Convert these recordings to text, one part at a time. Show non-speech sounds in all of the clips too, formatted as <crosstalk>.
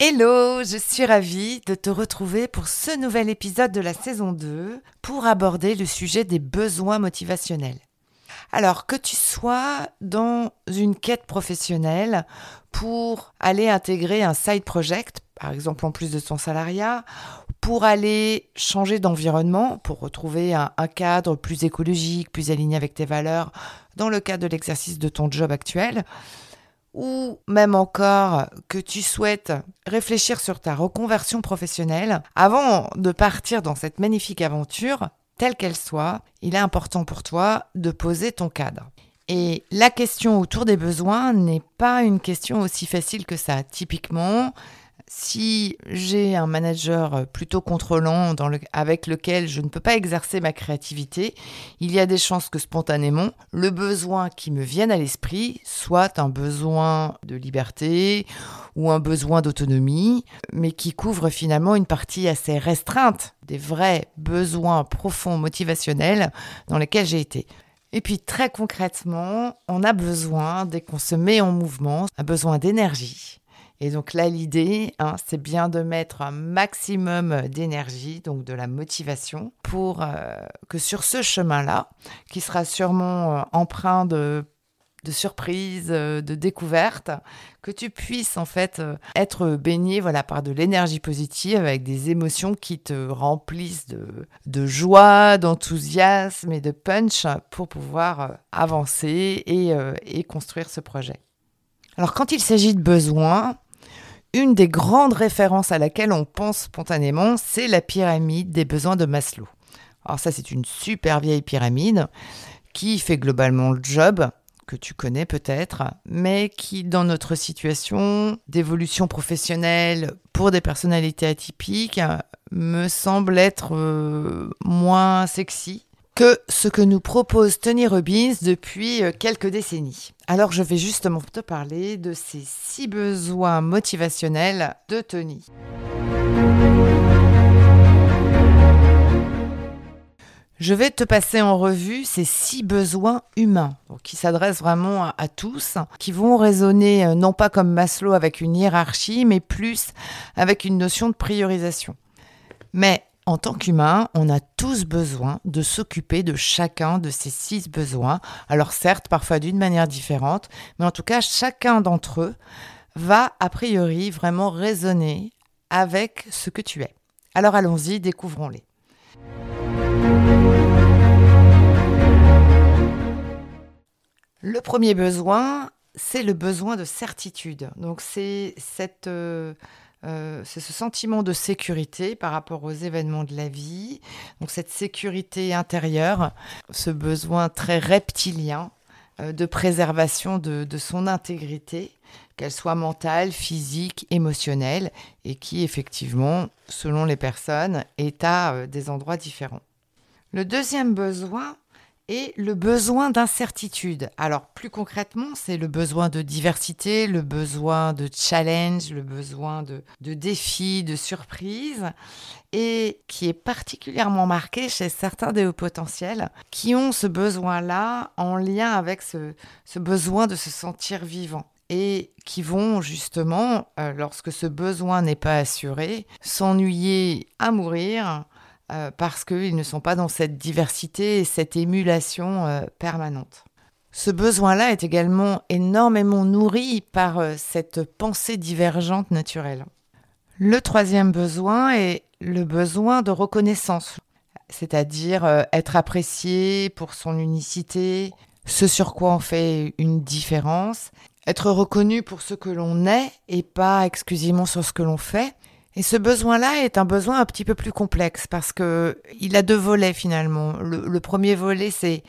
Hello, je suis ravie de te retrouver pour ce nouvel épisode de la saison 2 pour aborder le sujet des besoins motivationnels. Alors que tu sois dans une quête professionnelle pour aller intégrer un side project, par exemple en plus de ton salariat, pour aller changer d'environnement, pour retrouver un, un, cadre plus écologique, plus aligné avec tes valeurs dans le cadre de l'exercice de ton job actuel, ou même encore que tu souhaites réfléchir sur ta reconversion professionnelle, avant de partir dans cette magnifique aventure, telle qu'elle soit, il est important pour toi de poser ton cadre. Et la question autour des besoins n'est pas une question aussi facile que ça. Typiquement, si j'ai un manager plutôt contrôlant avec lequel je ne peux pas exercer ma créativité, il y a des chances que spontanément, le besoin qui me vienne à l'esprit soit un besoin de liberté ou un besoin d'autonomie, mais qui couvre finalement une partie assez restreinte des vrais besoins profonds motivationnels dans lesquels j'ai été. Et puis très concrètement, on a besoin, dès qu'on se met en mouvement, un besoin d'énergie et donc là, l'idée, hein, c'est bien de mettre un maximum d'énergie, donc de la motivation, pour euh, que sur ce chemin-là, qui sera sûrement euh, empreint de, surprises, euh, de découvertes, que tu puisses en fait être baigné voilà, par de l'énergie positive avec des émotions qui te remplissent de, de joie, d'enthousiasme et de punch pour pouvoir avancer et, et construire ce projet. Alors quand il s'agit de besoins, une des grandes références à laquelle on pense spontanément, c'est la pyramide des besoins de Maslow. Alors ça, c'est une super vieille pyramide qui fait globalement le job que tu connais peut-être, mais qui, dans notre situation d'évolution professionnelle pour des personnalités atypiques, me semble être euh, moins sexy que ce que nous propose Tony Robbins depuis euh, quelques décennies. Alors je vais justement te parler de ces six besoins motivationnels de Tony. Je vais te passer en revue ces six besoins humains qui s'adressent vraiment à, tous, qui vont résonner euh, non pas comme Maslow avec une hiérarchie, mais plus avec une notion de priorisation. Mais en tant qu'humain, on a tous besoin de s'occuper de chacun de ces six besoins. Alors certes, parfois d'une manière différente, mais en tout cas, chacun d'entre eux va a priori vraiment résonner avec ce que tu es. Alors allons-y, découvrons-les. Le premier besoin, c'est le besoin de certitude. Donc c'est cette... Euh, euh, c'est ce sentiment de sécurité par rapport aux événements de la vie, donc cette sécurité intérieure, ce besoin très reptilien euh, de préservation de, son intégrité, qu'elle soit mentale, physique, émotionnelle, et qui effectivement, selon les personnes, est à euh, des endroits différents. Le deuxième besoin, et le besoin d'incertitude. Alors plus concrètement, c'est le besoin de diversité, le besoin de challenge, le besoin de, de défi, de surprise, et qui est particulièrement marqué chez certains des hauts potentiels qui ont ce besoin-là en lien avec ce, ce besoin de se sentir vivant et qui vont justement, euh, lorsque ce besoin n'est pas assuré, s'ennuyer à mourir euh, parce qu'ils ne sont pas dans cette diversité et cette émulation euh, permanente. Ce besoin-là est également énormément nourri par euh, cette pensée divergente naturelle. Le troisième besoin est le besoin de reconnaissance. c'est-à-dire être apprécié pour son unicité, ce sur quoi on fait une différence, être reconnu pour ce que l'on est et pas exclusivement sur ce que l'on fait. Et ce besoin-là est un besoin un petit peu plus complexe parce que il a deux volets finalement. Le, premier volet, c'est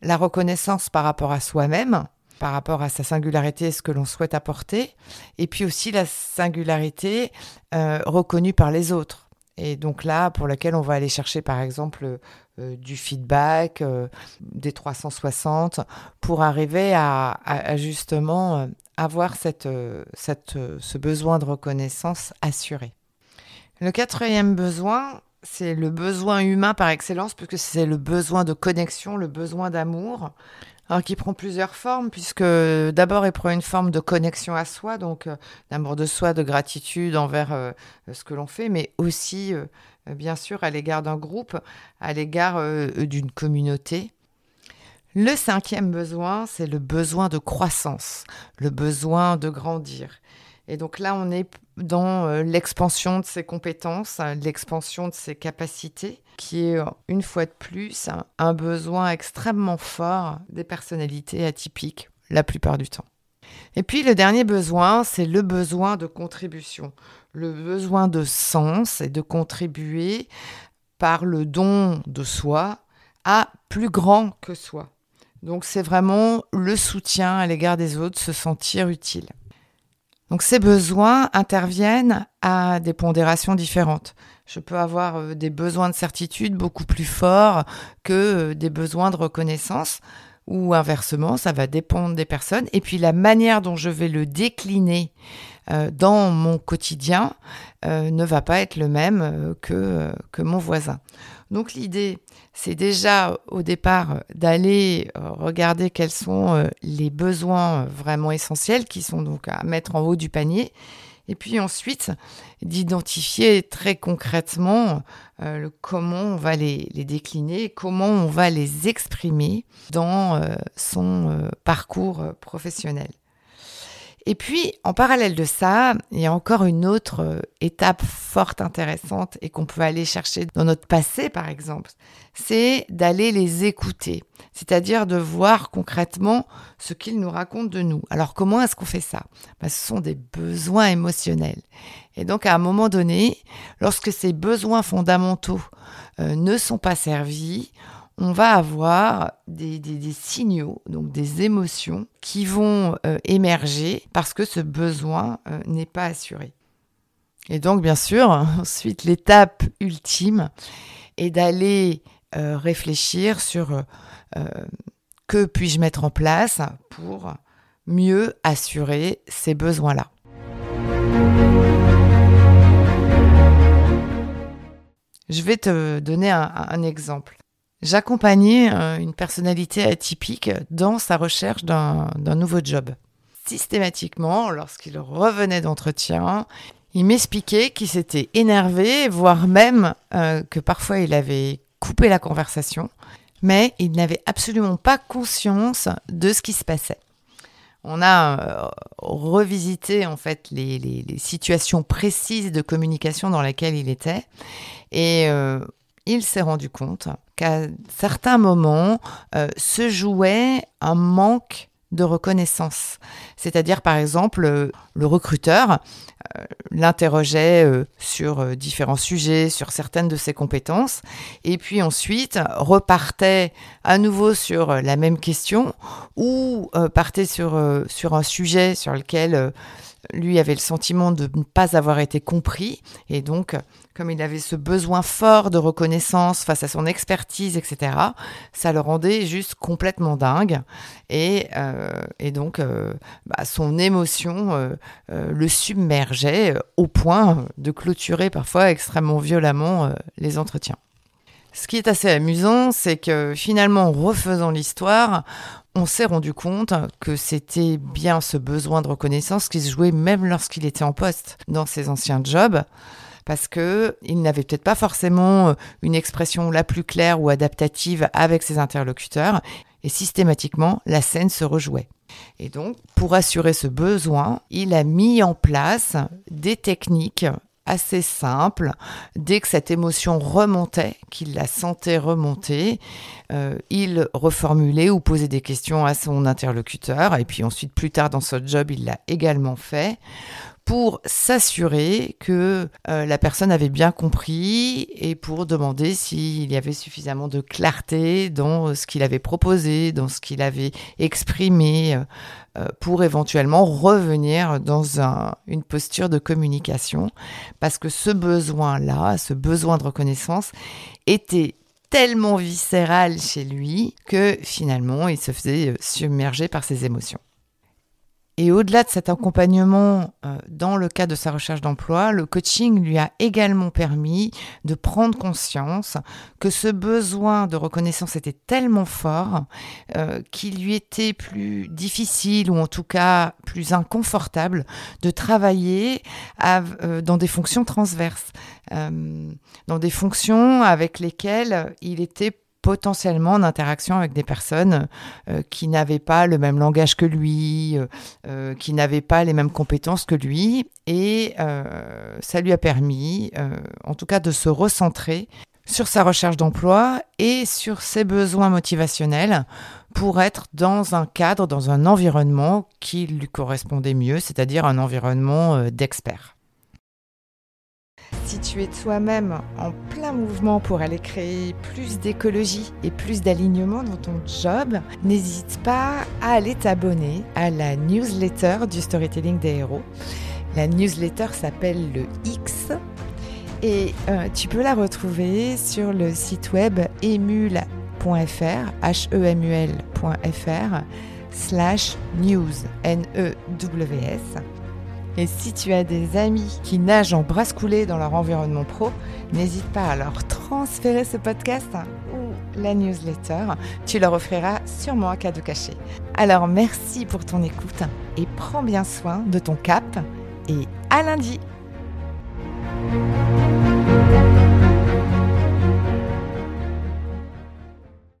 la reconnaissance par rapport à soi-même, par rapport à sa singularité et ce que l'on souhaite apporter, et puis aussi la singularité euh, reconnue par les autres. Et donc là, pour laquelle on va aller chercher par exemple euh, du feedback, euh, des 360, pour arriver à, justement avoir cette, ce besoin de reconnaissance assuré. Le quatrième besoin, c'est le besoin humain par excellence, puisque c'est le besoin de connexion, le besoin d'amour. Alors qui prend plusieurs formes, puisque d'abord il prend une forme de connexion à soi, donc d'amour de soi, de gratitude envers ce que l'on fait, mais aussi euh, bien sûr, à l'égard d'un groupe, à l'égard euh, d'une communauté. Le cinquième besoin, c'est le besoin de croissance, le besoin de grandir. Et donc là, on est dans euh, l'expansion de ses compétences, l'expansion de ses capacités, qui est une fois de plus un besoin extrêmement fort des personnalités atypiques la plupart du temps. Et puis le dernier besoin, c'est le besoin de contribution, le besoin de sens et de contribuer par le don de soi à plus grand que soi. Donc c'est vraiment le soutien à l'égard des autres, se sentir utile. Donc ces besoins interviennent à des pondérations différentes. Je peux avoir euh, des besoins de certitude beaucoup plus forts que euh, des besoins de reconnaissance ou inversement, ça va dépendre des personnes. Et puis la manière dont je vais le décliner euh, dans mon quotidien ne va pas être le même que mon voisin. Donc l'idée, c'est déjà au départ d'aller regarder quels sont les besoins vraiment essentiels qui sont donc à mettre en haut du panier et puis ensuite, d'identifier très concrètement euh, comment on va les, décliner, comment on va les exprimer dans euh, son euh, parcours professionnel. Et puis, en parallèle de ça, il y a encore une autre euh, étape forte, intéressante, et qu'on peut aller chercher dans notre passé, par exemple, c'est d'aller les écouter, c'est-à-dire de voir concrètement ce qu'ils nous racontent de nous. Alors, comment est-ce qu'on fait ça? Ben, Ce sont des besoins émotionnels. Et donc, à un moment donné, lorsque ces besoins fondamentaux euh, ne sont pas servis, on va avoir des, signaux, donc des émotions qui vont euh, émerger parce que ce besoin euh, n'est pas assuré. Et donc, bien sûr, <laughs> ensuite, l'étape ultime est d'aller euh, réfléchir sur que puis-je mettre en place pour mieux assurer ces besoins-là. Je vais te donner un exemple. J'accompagnais euh, une personnalité atypique dans sa recherche d'un nouveau job. Systématiquement, lorsqu'il revenait d'entretien, il m'expliquait qu'il s'était énervé, voire même euh, que parfois il avait coupé la conversation, mais il n'avait absolument pas conscience de ce qui se passait. On a euh, revisité en fait les, situations précises de communication dans lesquelles il était et il s'est rendu compte qu'à certains moments euh, se jouait un manque de reconnaissance. C'est-à-dire, par exemple, euh, le recruteur euh, l'interrogeait sur différents sujets, sur certaines de ses compétences, et puis ensuite repartait à nouveau sur la même question ou partait sur, sur un sujet sur lequel lui avait le sentiment de ne pas avoir été compris, et donc comme il avait ce besoin fort de reconnaissance face à son expertise, etc., ça le rendait juste complètement dingue. Et, euh, donc, euh, bah, son émotion euh, le submergeait au point de clôturer parfois extrêmement violemment les entretiens. Ce qui est assez amusant, c'est que finalement, en refaisant l'histoire, on s'est rendu compte que c'était bien ce besoin de reconnaissance qui se jouait même lorsqu'il était en poste dans ses anciens jobs parce que il n'avait peut-être pas forcément euh, une expression la plus claire ou adaptative avec ses interlocuteurs et systématiquement la scène se rejouait. Et donc, pour assurer ce besoin, il a mis en place des techniques assez simple. Dès que cette émotion remontait, qu'il la sentait remonter, euh, il reformulait ou posait des questions à son interlocuteur. Et puis ensuite, plus tard dans ce job, il l'a également fait pour s'assurer que euh, la personne avait bien compris et pour demander s'il y avait suffisamment de clarté dans ce qu'il avait proposé, dans ce qu'il avait exprimé, euh, euh, pour éventuellement revenir dans une posture de communication. Parce que ce besoin-là, ce besoin de reconnaissance, était tellement viscéral chez lui que finalement il se faisait submerger par ses émotions. Et au-delà de cet accompagnement euh, dans le cadre de sa recherche d'emploi, le coaching lui a également permis de prendre conscience que ce besoin de reconnaissance était tellement fort euh, qu'il lui était plus difficile ou en tout cas plus inconfortable de travailler euh, dans des fonctions transverses, dans des fonctions avec lesquelles il était potentiellement en interaction avec des personnes euh, qui n'avaient pas le même langage que lui, euh, euh, qui n'avaient pas les mêmes compétences que lui. Et ça lui a permis, en tout cas, de se recentrer sur sa recherche d'emploi et sur ses besoins motivationnels pour être dans un cadre, dans un environnement qui lui correspondait mieux, c'est-à-dire un environnement d'experts. Si tu es toi-même en plein mouvement pour aller créer plus d'écologie et plus d'alignement dans ton job, n'hésite pas à aller t'abonner à la newsletter du storytelling des héros. La newsletter s'appelle le X et euh, tu peux la retrouver sur le site web emul.fr, h e m u slash news, N-E-W-S. Et si tu as des amis qui nagent en brasse coulée dans leur environnement pro, n'hésite pas à leur transférer ce podcast ou la newsletter. Tu leur offriras sûrement un cadeau caché. Alors merci pour ton écoute et prends bien soin de ton cap et à lundi.